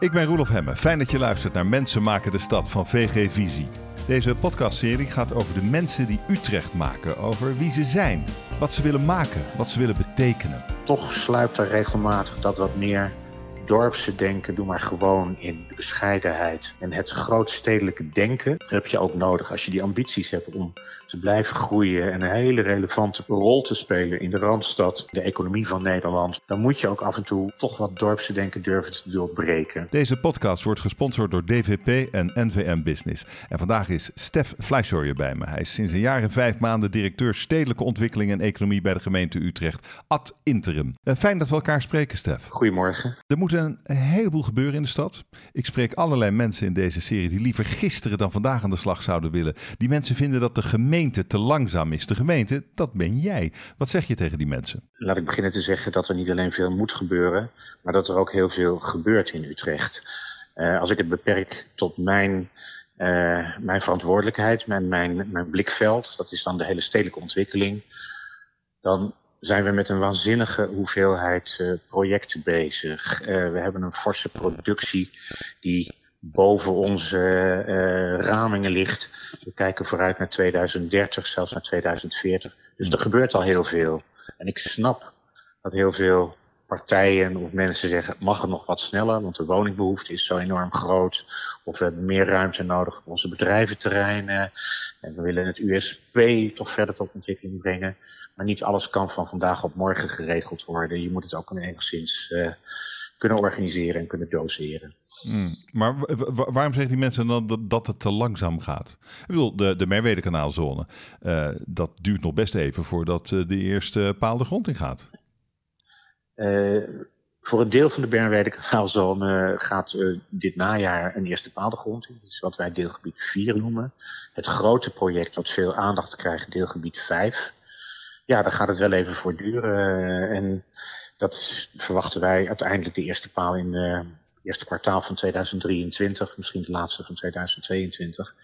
Ik ben Roelof Hemme. Fijn dat je luistert naar Mensen maken de stad van VG Visie. Deze podcastserie gaat over de mensen die Utrecht maken, over wie ze zijn, wat ze willen maken, wat ze willen betekenen. Toch sluipt er regelmatig dat wat meer dorpse denken, doe maar gewoon in de bescheidenheid. En het grootstedelijke denken heb je ook nodig als je die ambities hebt om te blijven groeien en een hele relevante rol te spelen in de Randstad, de economie van Nederland. Dan moet je ook af en toe toch wat dorpse denken durven te doorbreken. Deze podcast wordt gesponsord door DVP en NVM Business. En vandaag is Stef Fleischhorje bij me. Hij is sinds een jaar en vijf maanden directeur stedelijke ontwikkeling en economie bij de gemeente Utrecht, ad interim. Eh, fijn dat we elkaar spreken, Stef. Goedemorgen. Er moet een heleboel gebeuren in de stad. Ik spreek allerlei mensen in deze serie die liever gisteren dan vandaag aan de slag zouden willen. Die mensen vinden dat de gemeente te langzaam is. De gemeente, dat ben jij. Wat zeg je tegen die mensen? Laat ik beginnen te zeggen dat er niet alleen veel moet gebeuren, maar dat er ook heel veel gebeurt in Utrecht. Uh, als ik het beperk tot mijn, uh, mijn verantwoordelijkheid, mijn, mijn blikveld, dat is dan de hele stedelijke ontwikkeling, dan zijn we met een waanzinnige hoeveelheid uh, projecten bezig. Uh, we hebben een forse productie die boven onze uh, ramingen ligt. We kijken vooruit naar 2030, zelfs naar 2040. Dus er gebeurt al heel veel. En ik snap dat heel veel partijen of mensen zeggen, mag het nog wat sneller, want de woningbehoefte is zo enorm groot. Of we hebben meer ruimte nodig op onze bedrijventerreinen. En we willen het USP toch verder tot ontwikkeling brengen. Maar niet alles kan van vandaag op morgen geregeld worden. Je moet het ook enigszins uh, kunnen organiseren en kunnen doseren. Hmm. Maar waarom zeggen die mensen dan dat, het te langzaam gaat? Ik bedoel, de, de Merwedekanaalzone, uh, dat duurt nog best even voordat uh, de eerste paal de grond in gaat. Uh, voor een deel van de Bernweide-kanaalzone gaat uh, dit najaar een eerste paal de grond in. Dat is wat wij deelgebied 4 noemen. Het grote project wat veel aandacht krijgt, deelgebied 5. Ja, daar gaat het wel even voor duren. en dat verwachten wij uiteindelijk de eerste paal in het eerste kwartaal van 2023, misschien het laatste van 2022.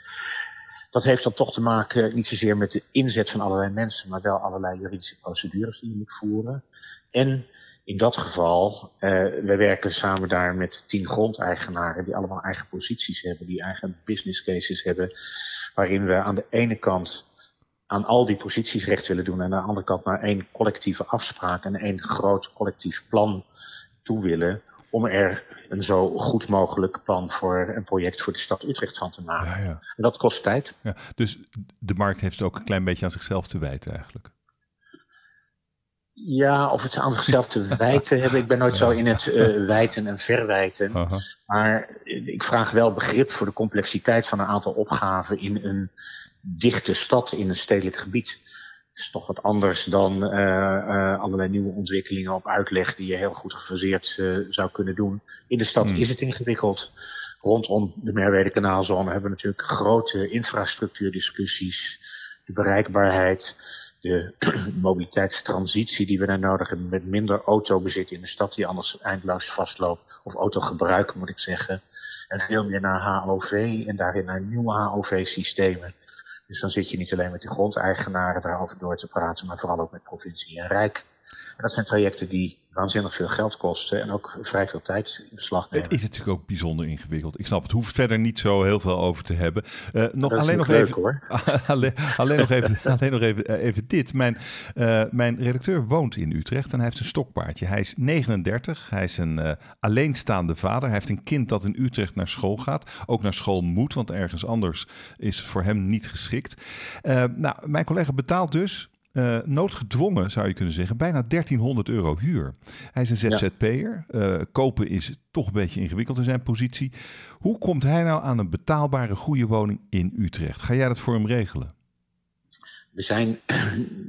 Dat heeft dan toch te maken niet zozeer met de inzet van allerlei mensen, maar wel allerlei juridische procedures die je moet voeren. En in dat geval, uh, wij werken samen daar met tien grondeigenaren die allemaal eigen posities hebben, die eigen business cases hebben, waarin we aan de ene kant aan al die posities recht willen doen en aan de andere kant naar één collectieve afspraak en één groot collectief plan toe willen om er een zo goed mogelijk plan voor een project voor de stad Utrecht van te maken. Ja, ja. En dat kost tijd. Ja, dus de markt heeft het ook een klein beetje aan zichzelf te wijten eigenlijk. Ja, of het ze aan zichzelf te wijten hebben. Ik ben nooit zo in het uh, wijten en verwijten. Uh -huh. Maar ik vraag wel begrip voor de complexiteit van een aantal opgaven in een dichte stad, in een stedelijk gebied. Dat is toch wat anders dan uh, uh, allerlei nieuwe ontwikkelingen op uitleg die je heel goed gefaseerd zou kunnen doen. In de stad hmm. is het ingewikkeld. Rondom de Merwede-kanaalzone hebben we natuurlijk grote infrastructuurdiscussies, de bereikbaarheid de mobiliteitstransitie die we daar nodig hebben met minder autobezit in de stad die anders eindeloos vastloopt, of autogebruik moet ik zeggen, en veel meer naar HOV en daarin naar nieuwe HOV-systemen. Dus dan zit je niet alleen met de grondeigenaren daarover door te praten, maar vooral ook met provincie en Rijk. Dat zijn trajecten die waanzinnig veel geld kosten en ook vrij veel tijd in beslag nemen. Het is natuurlijk ook bijzonder ingewikkeld. Ik snap, het hoeft verder niet zo heel veel over te hebben. Uh, nog, alleen, nog leuk, even, hoor. alleen, alleen nog even, alleen nog even, uh, even dit. Mijn, uh, mijn redacteur woont in Utrecht en hij heeft een stokpaardje. Hij is 39, hij is een alleenstaande vader. Hij heeft een kind dat in Utrecht naar school gaat. Ook naar school moet, want ergens anders is voor hem niet geschikt. nou, mijn collega betaalt dus uh, noodgedwongen, zou je kunnen zeggen, bijna 1300 euro huur. Hij is een ZZP'er. Uh, kopen is toch een beetje ingewikkeld in zijn positie. Hoe komt hij nou aan een betaalbare, goede woning in Utrecht? Ga jij dat voor hem regelen? We zijn,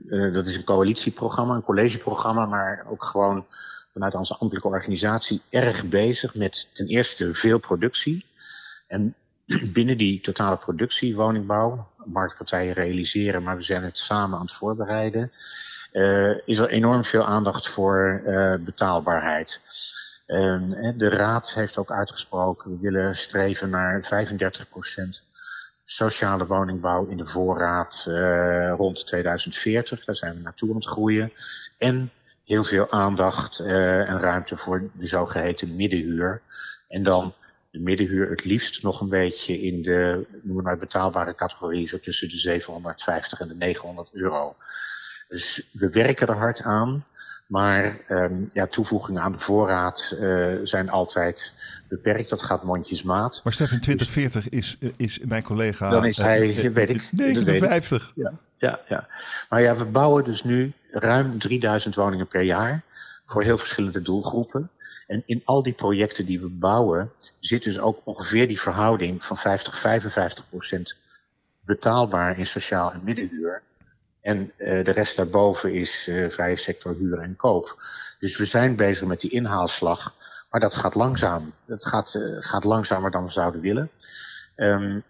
uh, dat is een coalitieprogramma, een collegeprogramma, maar ook gewoon vanuit onze ambtelijke organisatie erg bezig met ten eerste veel productie. En binnen die totale productie, woningbouw, marktpartijen realiseren, maar we zijn het samen aan het voorbereiden, uh, is er enorm veel aandacht voor uh, betaalbaarheid. Uh, de Raad heeft ook uitgesproken, we willen streven naar 35% sociale woningbouw in de voorraad uh, rond 2040. Daar zijn we naartoe aan het groeien. En heel veel aandacht en ruimte voor de zogeheten middenhuur. En dan de middenhuur het liefst nog een beetje in de noem maar betaalbare categorie, zo tussen de 750 en de 900 euro. Dus we werken er hard aan. Maar um, ja, toevoegingen aan de voorraad uh, zijn altijd beperkt. Dat gaat mondjesmaat. Maar Stefan, 2040 is, is mijn collega... Dan is hij, uh, weet ik... 59. Ja, ja, ja. Maar ja, we bouwen dus nu ruim 3000 woningen per jaar. Voor heel verschillende doelgroepen. En in al die projecten die we bouwen, zit dus ook ongeveer die verhouding van 50, 55 procent betaalbaar in sociaal en middenhuur. En uh, de rest daarboven is uh, vrije sector huur en koop. Dus we zijn bezig met die inhaalslag. Maar dat gaat langzaam. Dat gaat, uh, gaat langzamer dan we zouden willen. Um,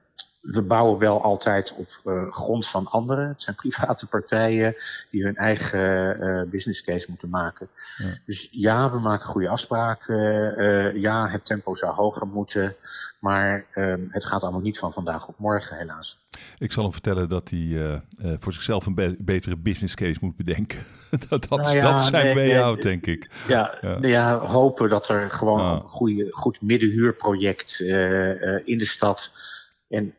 we bouwen wel altijd op uh, grond van anderen. Het zijn private partijen die hun eigen uh, business case moeten maken. Ja. Dus ja, we maken goede afspraken. Uh, ja, het tempo zou hoger moeten. Maar um, het gaat allemaal niet van vandaag op morgen, helaas. Ik zal hem vertellen dat hij voor zichzelf een be betere business case moet bedenken. dat, dat, nou ja, dat zijn nee, way out, denk ik. Ja, ja. ja. hopen dat er gewoon ah. een goede, goed middenhuurproject in de stad. En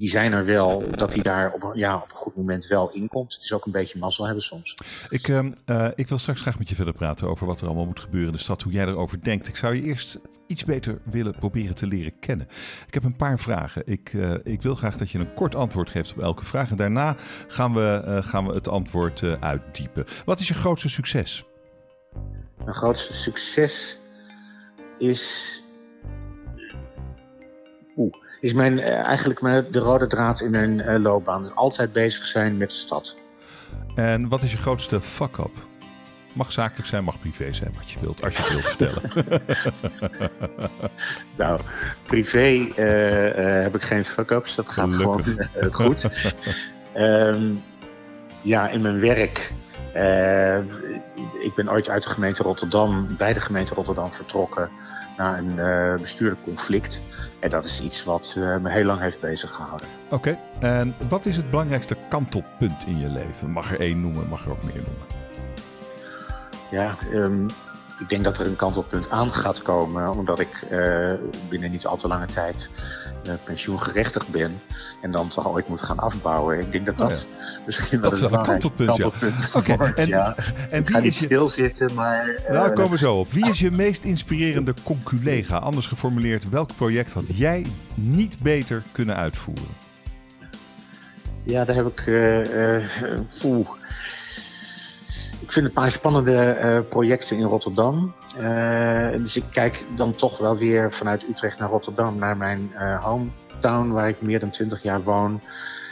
die zijn er wel, dat hij daar op, ja, op een goed moment wel inkomt. Het is ook een beetje mazzel hebben soms. Ik, uh, ik wil straks graag met je verder praten over wat er allemaal moet gebeuren in de stad, hoe jij erover denkt. Ik zou je eerst iets beter willen proberen te leren kennen. Ik heb een paar vragen. Ik, uh, ik wil graag dat je een kort antwoord geeft op elke vraag. En daarna gaan we, uh, gaan we het antwoord uitdiepen. Wat is je grootste succes? Mijn grootste succes is. Oeh is mijn, uh, eigenlijk de rode draad in mijn uh, loopbaan. Dus altijd bezig zijn met de stad. En wat is je grootste fuck-up? Mag zakelijk zijn, mag privé zijn, wat je wilt, als je het wilt vertellen. nou, privé uh, heb ik geen fuck-ups. Dat gaat Gelukkig. gewoon goed. um, ja, in mijn werk. ik ben ooit uit de gemeente Rotterdam, bij de gemeente Rotterdam vertrokken een bestuurlijk conflict. En dat is iets wat uh, me heel lang heeft bezig gehouden. Oké, okay. en wat is het belangrijkste kantelpunt in je leven? Mag er één noemen, mag er ook meer noemen? Ja, um, ik denk dat er een kantelpunt aan gaat komen, omdat ik uh, binnen niet al te lange tijd uh, pensioengerechtigd ben en dan toch ooit moet gaan afbouwen. Ik denk dat dat oh ja. misschien dat wel een kantelpunt, kantelpunt ja. okay. wordt. En, ja. en ik ga niet je... stilzitten, maar... Uh, nou, komen we zo op. Wie is je meest inspirerende conculega? Anders geformuleerd, welk project had jij niet beter kunnen uitvoeren? Ja, daar heb ik... Uh, ik vind een paar spannende uh, projecten in Rotterdam. Uh, dus ik kijk dan toch wel weer vanuit Utrecht naar Rotterdam, naar mijn uh, hometown, waar ik meer dan twintig jaar woon.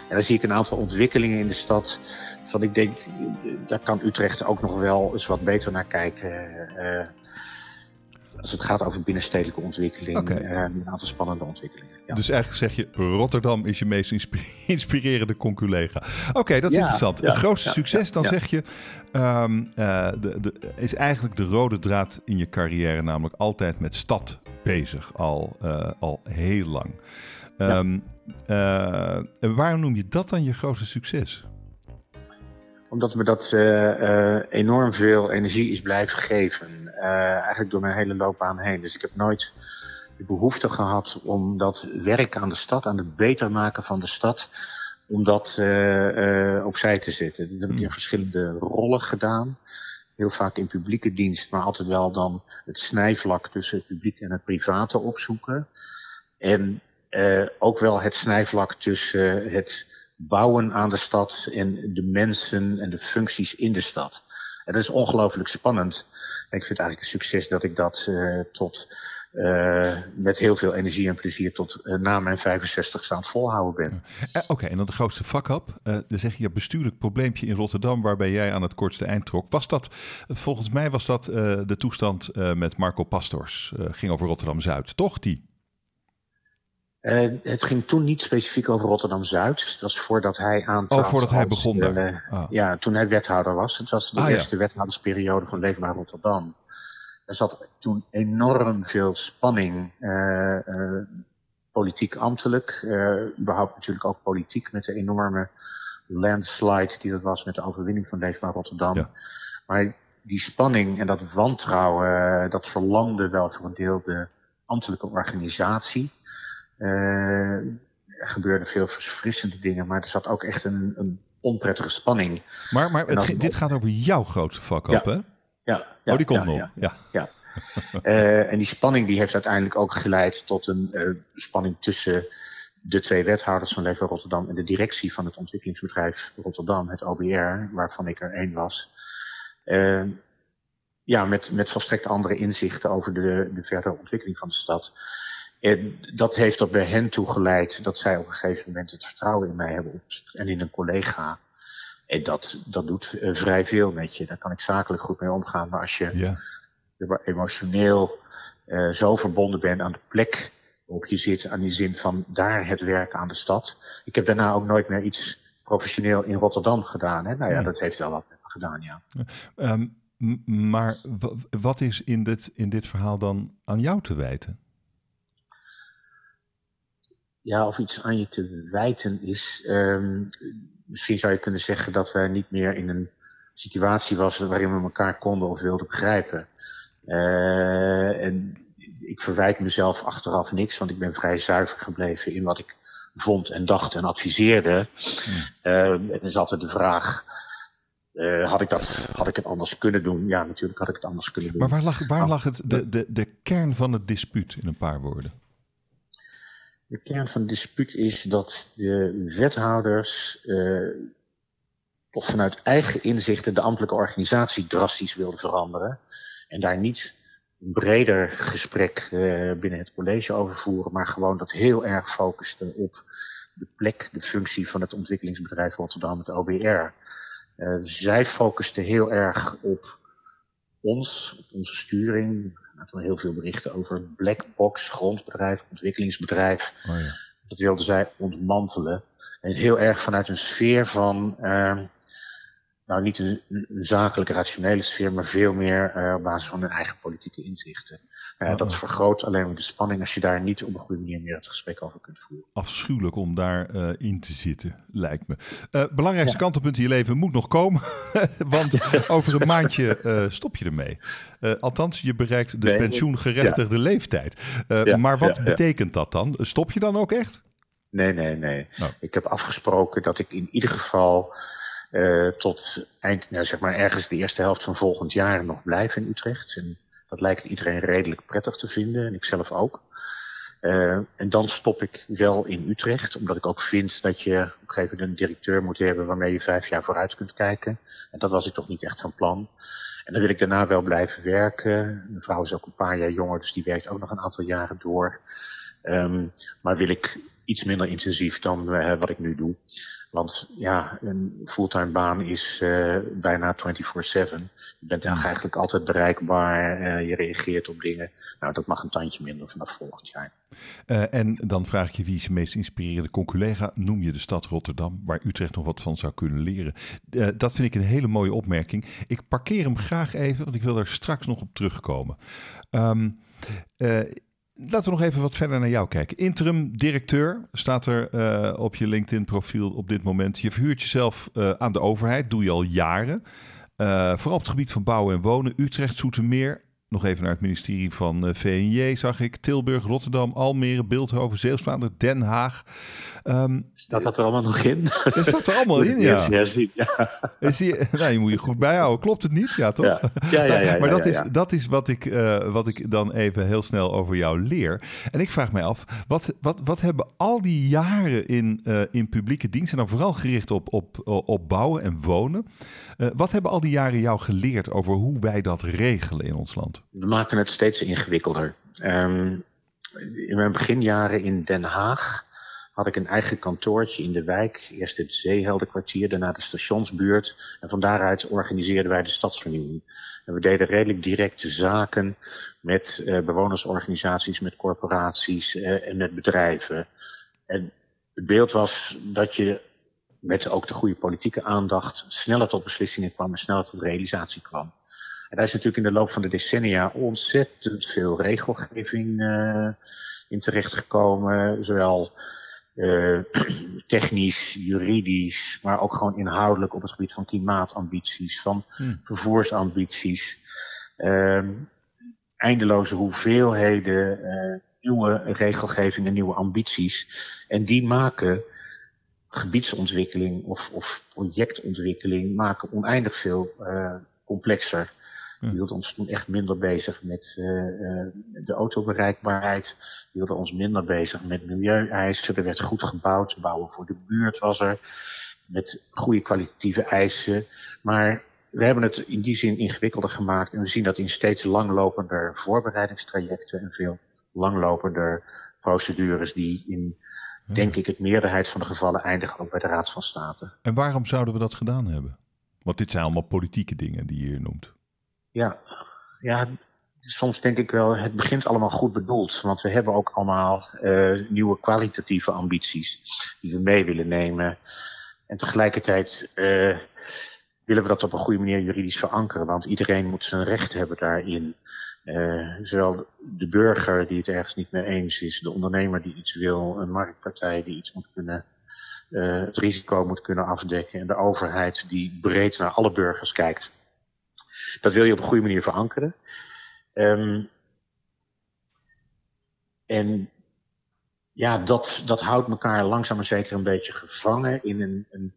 En daar zie ik een aantal ontwikkelingen in de stad. Van ik denk, daar kan Utrecht ook nog wel eens wat beter naar kijken als het gaat over binnenstedelijke ontwikkeling, okay. uh, een aantal spannende ontwikkelingen. Ja. Dus eigenlijk zeg je, Rotterdam is je meest inspirerende conculega. Oké, okay, dat is ja, interessant. Ja, het grootste succes, dan zeg je, um, uh, de, de, is eigenlijk de rode draad in je carrière, namelijk altijd met stad bezig, al, uh, al heel lang. Um, waarom noem je dat dan je grootste succes? Omdat me dat uh, uh, enorm veel energie is blijven geven. Uh, eigenlijk door mijn hele loopbaan heen. Dus ik heb nooit de behoefte gehad om dat werk aan de stad, aan het beter maken van de stad, om dat opzij te zetten. Dat heb ik in hmm. verschillende rollen gedaan. Heel vaak in publieke dienst, maar altijd wel dan het snijvlak tussen het publiek en het private opzoeken. En ook wel het snijvlak tussen het bouwen aan de stad en de mensen en de functies in de stad. En dat is ongelooflijk spannend. En ik vind het eigenlijk een succes dat ik dat uh, tot uh, met heel veel energie en plezier tot uh, na mijn 65 staan volhouden ben. Oké, en dan de grootste fuck-up. dan zeg je, bestuurlijk probleempje in Rotterdam waarbij jij aan het kortste eind trok. Was dat, volgens mij was dat de toestand met Marco Pastors. ging over Rotterdam-Zuid, toch die? Uh, het ging toen niet specifiek over Rotterdam-Zuid. Het was voordat hij aantrad. Oh, voordat hij begon uh, ah. Ja, toen hij wethouder was. Het was de ah, eerste ja. wethoudersperiode van Leefbaar Rotterdam. Er zat toen enorm veel spanning, uh, politiek ambtelijk. überhaupt natuurlijk ook politiek met de enorme landslide die dat was met de overwinning van Leefbaar Rotterdam. Ja. Maar die spanning en dat wantrouwen, dat verlangde wel voor een deel de ambtelijke organisatie. Er gebeurden veel verfrissende dingen, maar er zat ook echt een, een onprettige spanning. Maar, maar het, dit gaat over jouw grootste vak op, ja. hè? Ja, oh, die komt nog. Ja. ja. ja. uh, en die spanning die heeft uiteindelijk ook geleid tot een uh, spanning tussen de twee wethouders van Leven Rotterdam en de directie van het ontwikkelingsbedrijf Rotterdam, het OBR, waarvan ik er één was. Uh, ja, met, met volstrekt andere inzichten over de, de verdere ontwikkeling van de stad. En dat heeft er bij hen toe geleid dat zij op een gegeven moment het vertrouwen in mij hebben en in een collega. En dat, dat doet uh, vrij veel met je. Daar kan ik zakelijk goed mee omgaan. Maar als je emotioneel uh, zo verbonden bent aan de plek waarop je zit, aan die zin van daar het werk aan de stad. Ik heb daarna ook nooit meer iets professioneel in Rotterdam gedaan. Hè? Nou ja, Nee. dat heeft wel wat met me gedaan, ja. Ehm, maar wa- wat is in dit, in dit verhaal dan aan jou te wijten? Ja, of iets aan je te wijten is. Um, misschien zou je kunnen zeggen dat wij niet meer in een situatie was waarin we elkaar konden of wilden begrijpen. Uh, en ik verwijt mezelf achteraf niks, want ik ben vrij zuiver gebleven in wat ik vond en dacht en adviseerde. Hmm. Uh, het is altijd de vraag. Uh, had, ik dat, had ik het anders kunnen doen? Ja, natuurlijk had ik het anders kunnen doen. Maar waar lag, waar lag het, de, de, de kern van het dispuut in een paar woorden? De kern van het dispuut is dat de wethouders uh, toch vanuit eigen inzichten de ambtelijke organisatie drastisch wilden veranderen. En daar niet een breder gesprek uh, binnen het college over voeren, maar gewoon dat heel erg focusten op de plek, de functie van het ontwikkelingsbedrijf Rotterdam, het OBR. Uh, zij focusten heel erg op ons, op onze sturing. Heel veel berichten over blackbox, grondbedrijf, ontwikkelingsbedrijf. Oh ja. Dat wilden zij ontmantelen. En heel erg vanuit een sfeer van, uh, nou niet een, een, zakelijke, rationele sfeer, maar veel meer uh, op basis van hun eigen politieke inzichten. Uh, dat vergroot alleen maar de spanning als je daar niet op een goede manier meer het gesprek over kunt voeren. Afschuwelijk om daar uh, in te zitten, lijkt me. Uh, belangrijkste ja. kantelpunt in je leven moet nog komen, want over een maandje stop je ermee. althans, je bereikt de nee, pensioengerechtigde ja. leeftijd. Ja, maar wat betekent dat dan? Stop je dan ook echt? Nee, nee, nee. Oh. Ik heb afgesproken dat ik in ieder geval uh, tot eind, nou, zeg maar ergens de eerste helft van volgend jaar nog blijf in Utrecht. En dat lijkt iedereen redelijk prettig te vinden, en ik zelf ook. Uh, en dan stop ik wel in Utrecht, omdat ik ook vind dat je op een gegeven moment een directeur moet hebben waarmee je vijf jaar vooruit kunt kijken. En dat was ik toch niet echt van plan. En dan wil ik daarna wel blijven werken. Mijn vrouw is ook een paar jaar jonger, dus die werkt ook nog een aantal jaren door. Um, maar wil ik iets minder intensief dan uh, wat ik nu doe. Want ja, een fulltime baan is uh, bijna 24-7. Je bent ja. eigenlijk altijd bereikbaar, uh, je reageert op dingen. Nou, dat mag een tandje minder vanaf volgend jaar. Uh, en dan vraag ik je, wie is je meest inspirerende conculega? Noem je de stad Rotterdam, waar Utrecht nog wat van zou kunnen leren? dat vind ik een hele mooie opmerking. Ik parkeer hem graag even, want ik wil daar straks nog op terugkomen. Um, Laten we nog even wat verder naar jou kijken. Interim directeur staat er uh, op je LinkedIn-profiel op dit moment. Je verhuurt jezelf uh, aan de overheid, doe je al jaren. Uh, vooral op het gebied van bouwen en wonen. Utrecht, Zoetermeer. Nog even naar het ministerie van VNJ zag ik. Tilburg, Rotterdam, Almere, Beeldhoven, Zeeuws-Vlaanderen, Den Haag. Um, staat dat er allemaal nog in? Dat staat er allemaal in, ja. Herzien, ja. Is die, nou, je moet je goed bijhouden. Klopt het niet? Ja, toch? Ja, ja, ja. ja, ja maar dat, Is, dat is wat ik, uh, wat ik dan even heel snel over jou leer. En ik vraag mij af, wat, wat, wat hebben al die jaren in, uh, in publieke dienst... en dan vooral gericht op, op, op bouwen en wonen... Uh, wat hebben al die jaren jou geleerd over hoe wij dat regelen in ons land? We maken het steeds ingewikkelder. Um, in mijn beginjaren in Den Haag had ik een eigen kantoortje in de wijk. Eerst het Zeeheldenkwartier, daarna de stationsbuurt. En van daaruit organiseerden wij de stadsvernieuwing. En we deden redelijk directe zaken met uh, bewonersorganisaties, met corporaties uh, en met bedrijven. En het beeld was dat je met ook de goede politieke aandacht sneller tot beslissingen kwam en sneller tot realisatie kwam. En daar is natuurlijk in de loop van de decennia ontzettend veel regelgeving uh, in terechtgekomen. Zowel uh, technisch, juridisch, maar ook gewoon inhoudelijk op het gebied van klimaatambities, van Hmm. vervoersambities. Uh, eindeloze hoeveelheden nieuwe regelgeving en nieuwe ambities. En die maken gebiedsontwikkeling of, of projectontwikkeling maken oneindig veel uh, complexer. Hielden ons toen echt minder bezig met uh, de autobereikbaarheid. Hielden ons minder bezig met milieueisen. Er werd goed gebouwd. Bouwen voor de buurt was er. Met goede kwalitatieve eisen. Maar we hebben het in die zin ingewikkelder gemaakt. En we zien dat in steeds langlopender voorbereidingstrajecten en veel langlopender procedures die in, denk ik, het meerderheid van de gevallen eindigen ook bij de Raad van State. En waarom zouden we dat gedaan hebben? Want dit zijn allemaal politieke dingen die je hier noemt. Ja, ja soms denk ik wel, het begint allemaal goed bedoeld. Want we hebben ook allemaal uh, nieuwe kwalitatieve ambities die we mee willen nemen. En tegelijkertijd uh, willen we dat op een goede manier juridisch verankeren. Want iedereen moet zijn recht hebben daarin. Uh, zowel de burger die het ergens niet mee eens is, de ondernemer die iets wil, een marktpartij die iets moet kunnen, het risico moet kunnen afdekken en de overheid die breed naar alle burgers kijkt. Dat wil je op een goede manier verankeren. Um, en ja, dat, dat houdt elkaar langzaam maar zeker een beetje gevangen in een, een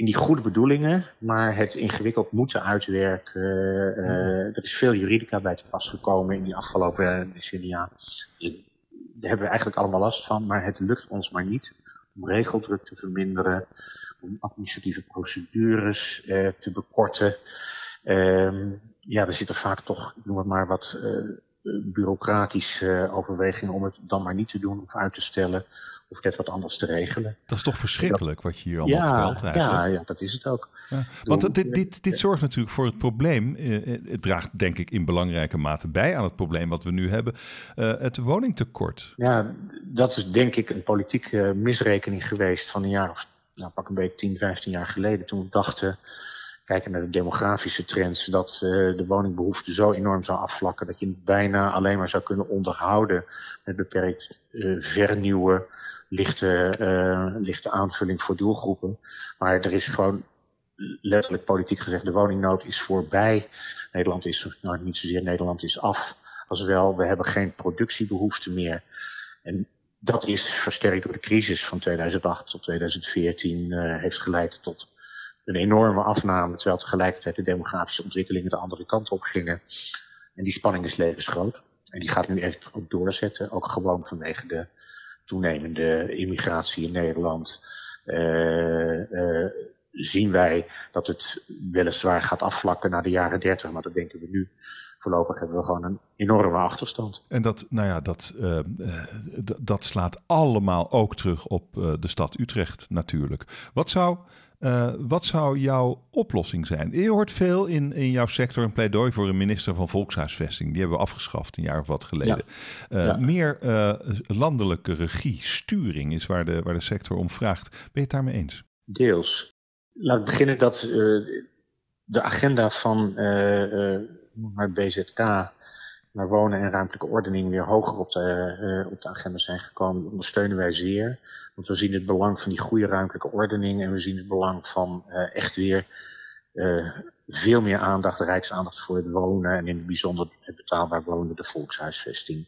in die goede bedoelingen, maar het ingewikkeld moeten uitwerken. Uh, er is veel juridica bij te pas gekomen in die afgelopen decennia. Daar hebben we eigenlijk allemaal last van, maar het lukt ons maar niet om regeldruk te verminderen, om administratieve procedures uh, te bekorten. Uh, ja, er zitten vaak toch, noem het maar wat bureaucratische overwegingen om het dan maar niet te doen of uit te stellen of net wat anders te regelen. Dat is toch verschrikkelijk wat je hier allemaal vertelt eigenlijk. Ja, ja, dat is het ook. Ja. Want dit, dit, dit zorgt natuurlijk voor het probleem. Eh, eh, het draagt denk ik in belangrijke mate bij aan het probleem wat we nu hebben. Uh, het woningtekort. Ja, dat is denk ik een politieke misrekening geweest van een jaar of nou, pak een beetje 10, 15 jaar geleden. Toen we dachten, kijken naar de demografische trends, dat uh, de woningbehoefte zo enorm zou afvlakken dat je het bijna alleen maar zou kunnen onderhouden met beperkt uh, vernieuwen lichte, uh, lichte aanvulling voor doelgroepen. Maar er is gewoon letterlijk politiek gezegd, de woningnood is voorbij. Nederland is, nou niet zozeer Nederland is af, als wel, we hebben geen productiebehoefte meer. En dat is versterkt door de crisis van 2008 tot 2014, uh, heeft geleid tot een enorme afname, terwijl tegelijkertijd de demografische ontwikkelingen de andere kant op gingen. En die spanning is levensgroot. En die gaat nu echt ook doorzetten, ook gewoon vanwege de toenemende immigratie in Nederland uh, uh, zien wij dat het weliswaar gaat afvlakken naar de jaren 30, maar dat denken we nu. Voorlopig hebben we gewoon een enorme achterstand. En dat, nou ja, dat, uh, dat slaat allemaal ook terug op de stad Utrecht natuurlijk. Wat zou uh, wat zou jouw oplossing zijn? Je hoort veel in, in jouw sector een pleidooi voor een minister van Volkshuisvesting. Die hebben we afgeschaft een jaar of wat geleden. Ja. Ja. Meer landelijke regie, sturing is waar de, waar de sector om vraagt. Ben je het daarmee eens? Deels. Laat ik beginnen dat de agenda van maar BZK naar wonen en ruimtelijke ordening weer hoger op de, uh, op de agenda zijn gekomen, ondersteunen wij zeer. Want we zien het belang van die goede ruimtelijke ordening en we zien het belang van uh, echt weer uh, veel meer aandacht, rijksaandacht voor het wonen en in het bijzonder het betaalbaar wonen, de volkshuisvesting.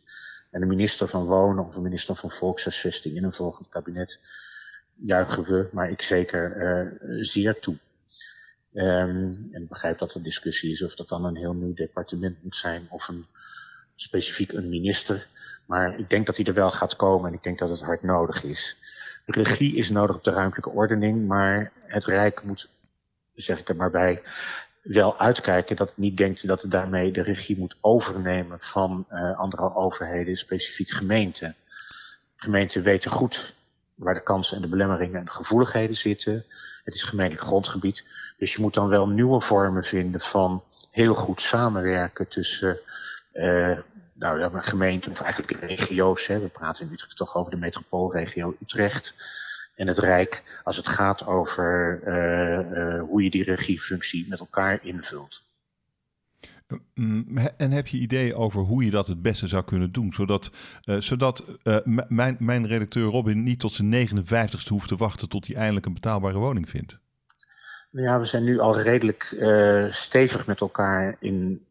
En de minister van Wonen of de minister van Volkshuisvesting in een volgend kabinet juichen we, maar ik zeker zeer toe. Um, en ik begrijp dat er discussie is of dat dan een heel nieuw departement moet zijn of een specifiek een minister. Maar ik denk dat hij er wel gaat komen en ik denk dat het hard nodig is. Regie is nodig op de ruimtelijke ordening, maar het Rijk moet, zeg ik er maar bij, wel uitkijken dat het niet denkt dat het daarmee de regie moet overnemen van uh, andere overheden, specifiek gemeenten. Gemeenten weten goed waar de kansen en de belemmeringen en de gevoeligheden zitten. Het is gemeentelijk grondgebied. Dus je moet dan wel nieuwe vormen vinden van heel goed samenwerken tussen uh, nou, ja, gemeente of eigenlijk regio's. Hè. We praten in Utrecht toch over de metropoolregio Utrecht en het Rijk. Als het gaat over uh, hoe je die regiefunctie met elkaar invult. En heb je ideeën over hoe je dat het beste zou kunnen doen? Zodat, uh, zodat uh, mijn, mijn redacteur Robin niet tot zijn 59ste hoeft te wachten tot hij eindelijk een betaalbare woning vindt? Nou ja, we zijn nu al redelijk uh, stevig met elkaar in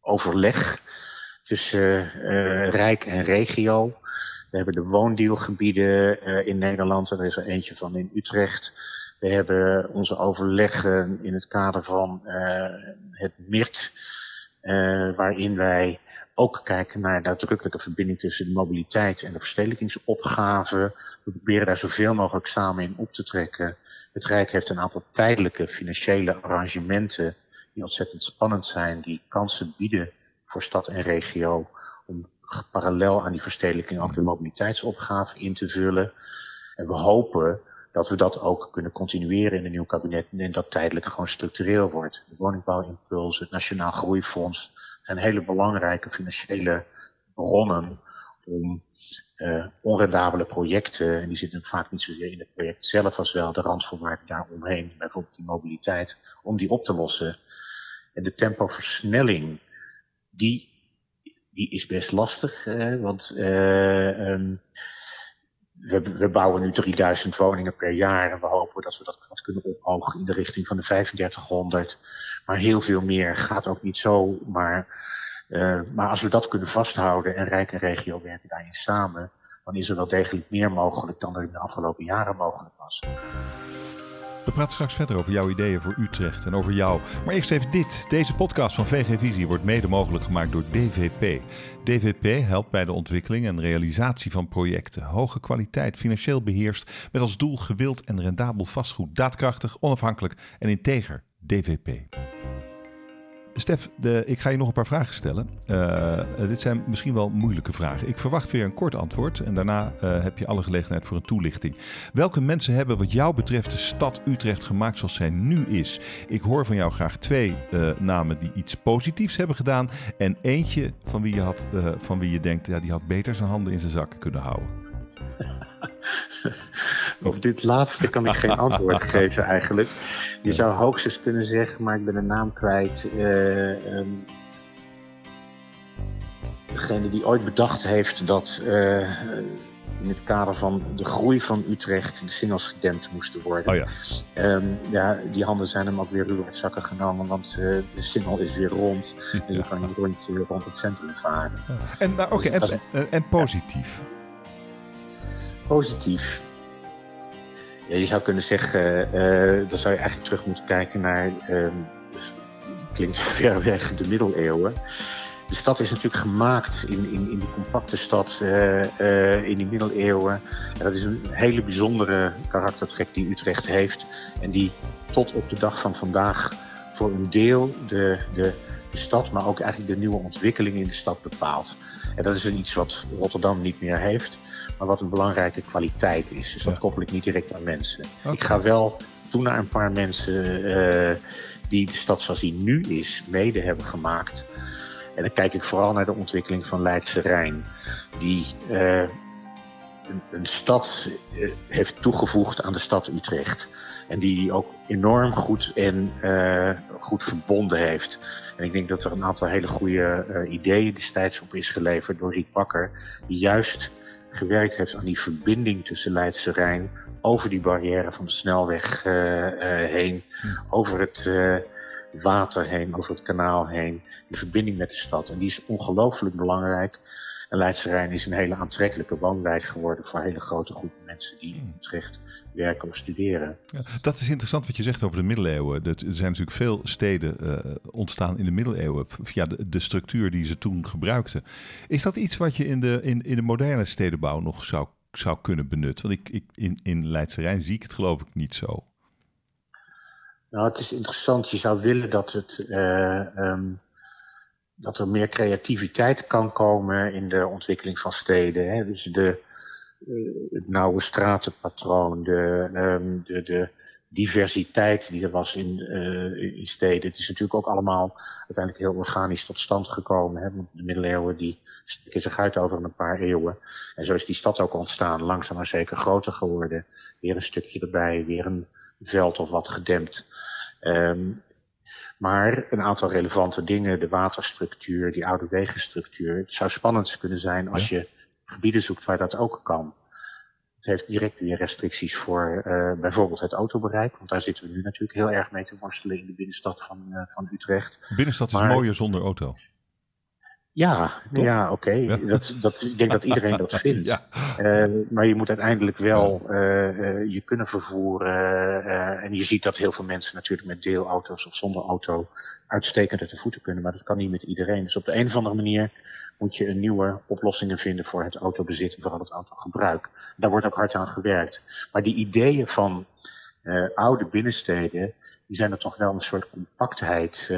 overleg. tussen Rijk en regio. We hebben de woondeelgebieden in Nederland. Er is er eentje van in Utrecht. We hebben onze overleggen in het kader van het MIRT. Waarin wij ook kijken naar de uitdrukkelijke verbinding tussen de mobiliteit en de verstedelijkingsopgave. We proberen daar zoveel mogelijk samen in op te trekken. Het Rijk heeft een aantal tijdelijke financiële arrangementen die ontzettend spannend zijn, die kansen bieden voor stad en regio om parallel aan die verstedelijking ook de mobiliteitsopgave in te vullen. En we hopen dat we dat ook kunnen continueren in een nieuw kabinet en dat tijdelijk gewoon structureel wordt. De woningbouwimpuls, het Nationaal Groeifonds zijn hele belangrijke financiële bronnen om uh, onrendabele projecten, en die zitten vaak niet zozeer in het project zelf als wel de randvoorwaarden daaromheen, bijvoorbeeld die mobiliteit, om die op te lossen. En de tempoversnelling, die, die is best lastig, uh, want uh, um, we, we, bouwen nu 3000 woningen per jaar en we hopen dat we dat wat kunnen ophogen in de richting van de 3500. Maar heel veel meer gaat ook niet zo. Maar, uh, maar als we dat kunnen vasthouden en Rijk en regio werken daarin samen, dan is er wel degelijk meer mogelijk dan er in de afgelopen jaren mogelijk was. We praten straks verder over jouw ideeën voor Utrecht en over jou. Maar eerst even dit. Deze podcast van VG Visie wordt mede mogelijk gemaakt door DVP. DVP helpt bij de ontwikkeling en realisatie van projecten. Hoge kwaliteit, financieel beheerst, met als doel gewild en rendabel vastgoed. Daadkrachtig, onafhankelijk en integer. DVP. Stef, ik ga je nog een paar vragen stellen. Uh, dit zijn misschien wel moeilijke vragen. Ik verwacht weer een kort antwoord en daarna uh, heb je alle gelegenheid voor een toelichting. Welke mensen hebben wat jou betreft de stad Utrecht gemaakt zoals zij nu is? Ik hoor van jou graag twee uh, namen die iets positiefs hebben gedaan en eentje van wie je, had, van wie je denkt, ja, die had beter zijn handen in zijn zakken kunnen houden. Op dit laatste kan ik geen antwoord geven eigenlijk. Je zou hoogstens kunnen zeggen, maar ik ben de naam kwijt. Uh, um, degene die ooit bedacht heeft dat uh, in het kader van de groei van Utrecht de singles gedempt moesten worden. Oh ja. Um, ja, die handen zijn hem ook weer ruw uit zakken genomen, want uh, de single is weer rond. En je kan een rondje rond het centrum varen. En, nou, okay, dus, en, en positief? Positief. Je zou kunnen zeggen, uh, dan zou je eigenlijk terug moeten kijken naar, uh, klinkt ver weg, de middeleeuwen. De stad is natuurlijk gemaakt in, in, in die compacte stad uh, uh, in die middeleeuwen. En dat is een hele bijzondere karaktertrek die Utrecht heeft. En die tot op de dag van vandaag voor een deel de, de, de stad, maar ook eigenlijk de nieuwe ontwikkelingen in de stad bepaalt. En dat is iets wat Rotterdam niet meer heeft maar wat een belangrijke kwaliteit is. Dus dat koppel ik niet direct aan mensen. Ik ga wel toe naar een paar mensen uh, die de stad zoals die nu is mede hebben gemaakt. En dan kijk ik vooral naar de ontwikkeling van Leidse Rijn. Die uh, een, een, stad uh, heeft toegevoegd aan de stad Utrecht. En die ook enorm goed en goed verbonden heeft. En ik denk dat er een aantal hele goede ideeën destijds op is geleverd door Riet Bakker. Die juist gewerkt heeft aan die verbinding tussen Leidse Rijn over die barrière van de snelweg uh, heen, over het water heen, over het kanaal heen, de verbinding met de stad. En die is ongelooflijk belangrijk. En Leidse Rijn is een hele aantrekkelijke woonwijk geworden voor hele grote groepen mensen die in Utrecht werken of studeren. Ja, dat is interessant wat je zegt over de middeleeuwen. Er zijn natuurlijk veel steden uh, ontstaan in de middeleeuwen via de, de, structuur die ze toen gebruikten. Is dat iets wat je in de, in, in de moderne stedenbouw nog zou, zou kunnen benutten? Want ik, ik, in, in Leidse Rijn zie ik het geloof ik niet zo. Nou, het is interessant. Je zou willen dat het... Uh, um, dat er meer creativiteit kan komen in de ontwikkeling van steden. Hè? Dus de, uh, het nauwe stratenpatroon, de, um, de, de diversiteit die er was in, uh, in steden. Het is natuurlijk ook allemaal uiteindelijk heel organisch tot stand gekomen. Hè? De middeleeuwen die steken zich uit over een paar eeuwen. En zo is die stad ook ontstaan, langzaam maar zeker groter geworden. Weer een stukje erbij, weer een veld of wat gedempt. Um, maar een aantal relevante dingen, de waterstructuur, die oude wegenstructuur. Het zou spannend kunnen zijn als je gebieden zoekt waar dat ook kan. Het heeft direct weer restricties voor uh, bijvoorbeeld het autobereik. Want daar zitten we nu natuurlijk heel erg mee te worstelen in de binnenstad van, uh, van Utrecht. Binnenstad is mooier zonder auto. Ja, ja oké. Dat, dat, ik denk dat iedereen dat vindt. Ja. Uh, maar je moet uiteindelijk wel uh, uh, je kunnen vervoeren. en je ziet dat heel veel mensen natuurlijk met deelauto's of zonder auto uitstekend uit de voeten kunnen. Maar dat kan niet met iedereen. Dus op de een of andere manier moet je een nieuwe oplossingen vinden voor het autobezit en vooral het autogebruik. Daar wordt ook hard aan gewerkt. Maar die ideeën van oude binnensteden, die zijn er toch wel een soort compactheid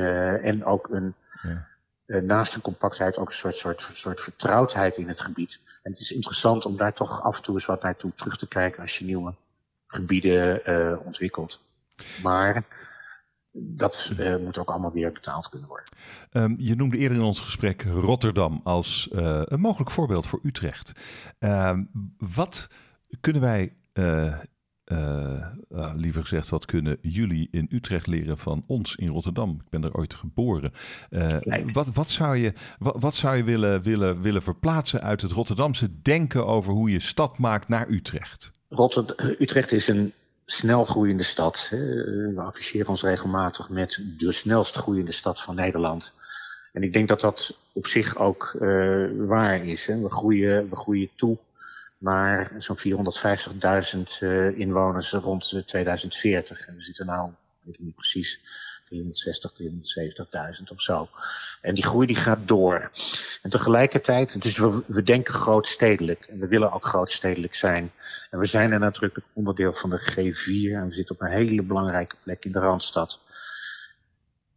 en ook een... Ja naast de compactheid ook een soort, soort, soort vertrouwdheid in het gebied. En het is interessant om daar toch af en toe eens wat naartoe terug te kijken als je nieuwe gebieden uh, ontwikkelt. Maar dat uh, moet ook allemaal weer betaald kunnen worden. Um, je noemde eerder in ons gesprek Rotterdam als een mogelijk voorbeeld voor Utrecht. Um, wat kunnen wij uh, uh, liever gezegd, wat kunnen jullie in Utrecht leren van ons in Rotterdam? Ik ben er ooit geboren. Uh, wat, wat, zou je, wat, wat, zou je willen, willen, willen verplaatsen uit het Rotterdamse denken over hoe je stad maakt naar Utrecht? Rotterdam, Utrecht is een snel groeiende stad. We afficheren ons regelmatig met de snelst groeiende stad van Nederland. En ik denk dat dat op zich ook waar is. Hè. We, groeien, we groeien toe maar zo'n 450.000 uh, inwoners rond 2040. En we zitten nou, weet ik niet precies, 360, 370.000 of zo. En die groei die gaat door. En tegelijkertijd, dus we, we denken grootstedelijk. En we willen ook grootstedelijk zijn. En we zijn een nadrukkelijk onderdeel van de G4. En we zitten op een hele belangrijke plek in de Randstad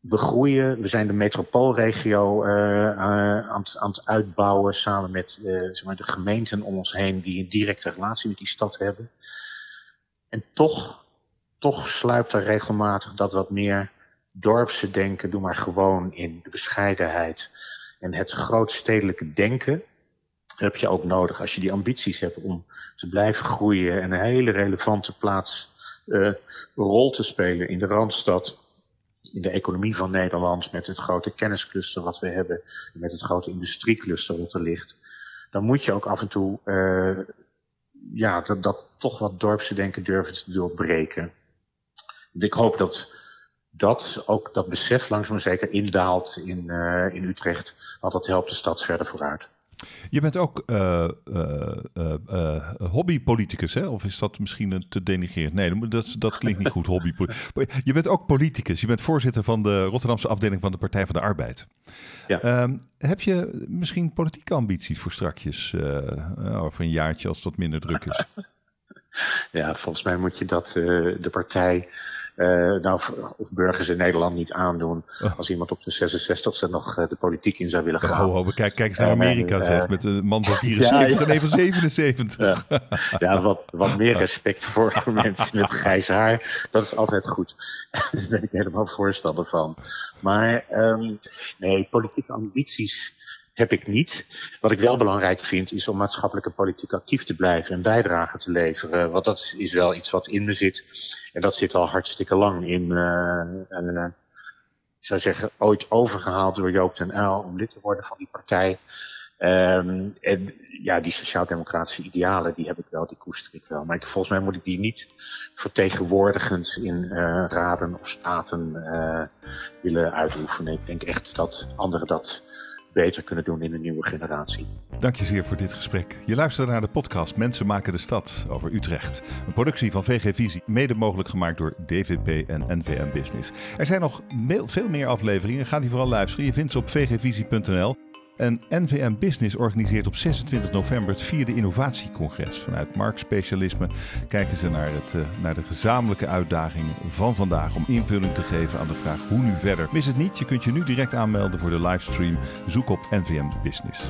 we groeien, we zijn de metropoolregio uh, aan, aan, het uitbouwen samen met uh, zeg maar de gemeenten om ons heen die een directe relatie met die stad hebben. En toch, toch sluipt er regelmatig dat wat meer dorpse denken, doe maar gewoon in de bescheidenheid en het grootstedelijke denken. heb je ook nodig als je die ambities hebt om te blijven groeien en een hele relevante plaats, rol te spelen in de Randstad in de economie van Nederland, met het grote kenniscluster wat we hebben, met het grote industriecluster wat er ligt, dan moet je ook af en toe uh, ja, dat, dat toch wat dorpse denken durven te doorbreken. Ik hoop dat dat ook dat besef langzaam zeker indaalt in, uh, in Utrecht, want dat helpt de stad verder vooruit. Je bent ook uh, uh, uh, hobbypoliticus, hè? Of is dat misschien te denigreren? Nee, dat, dat klinkt niet goed, hobby. Je bent ook politicus. Je bent voorzitter van de Rotterdamse afdeling van de Partij van de Arbeid. Ja. Um, heb je misschien politieke ambities voor strakjes, over een jaartje als wat minder druk is? Ja, volgens mij moet je dat de partij nou, of burgers in Nederland niet aandoen. Oh. Als iemand op de 66 e nog uh, de politiek in zou willen gaan. Oh, oh, kijk, kijk eens naar eh, Amerika, zeg. Met een man van 74 ja, en even 77. Ja, ja wat, wat meer respect voor mensen met grijs haar. Dat is altijd goed. Daar ben ik helemaal voorstander van. Maar um, nee, politieke ambities heb ik niet. Wat ik wel belangrijk vind, is om maatschappelijke politiek actief te blijven en bijdrage te leveren. Want dat is wel iets wat in me zit. En dat zit al hartstikke lang in. Uh, uh, ik zou zeggen, ooit overgehaald door Joop den Uyl om lid te worden van die partij. Um, en ja, die sociaal-democratische idealen, die heb ik wel, die koester ik wel. Maar ik, volgens mij moet ik die niet vertegenwoordigend in uh, raden of staten willen uitoefenen. Ik denk echt dat anderen dat beter kunnen doen in de nieuwe generatie. Dank je zeer voor dit gesprek. Je luistert naar de podcast Mensen maken de stad over Utrecht. Een productie van VG Visie, mede mogelijk gemaakt door DVP en NVM Business. Er zijn nog veel meer afleveringen. Ga die vooral luisteren. Je vindt ze op vgvisie.nl. En NVM Business organiseert op 26 november het vierde innovatiecongres. Vanuit marktspecialisme kijken ze naar, het, uh, naar de gezamenlijke uitdagingen van vandaag om invulling te geven aan de vraag hoe nu verder. Mis het niet, je kunt je nu direct aanmelden voor de livestream. Zoek op NVM Business.